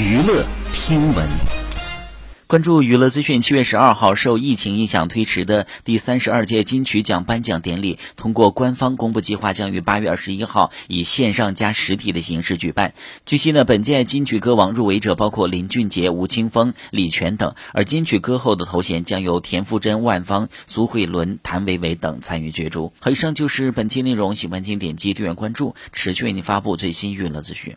娱乐听闻关注娱乐资讯。七月十二号，受疫情影响推迟的第三十二届金曲奖颁奖典礼通过官方公布计划，将于八月二十一号以线上加实体的形式举办。据悉呢，本届金曲歌王入围者包括林俊杰、吴青峰、李泉等，而金曲歌后的头衔将由田馥甄、万芳、苏慧伦、谭维维等参与角逐。好，以上就是本期内容，喜欢请点击订阅关注，持续为您发布最新娱乐资讯。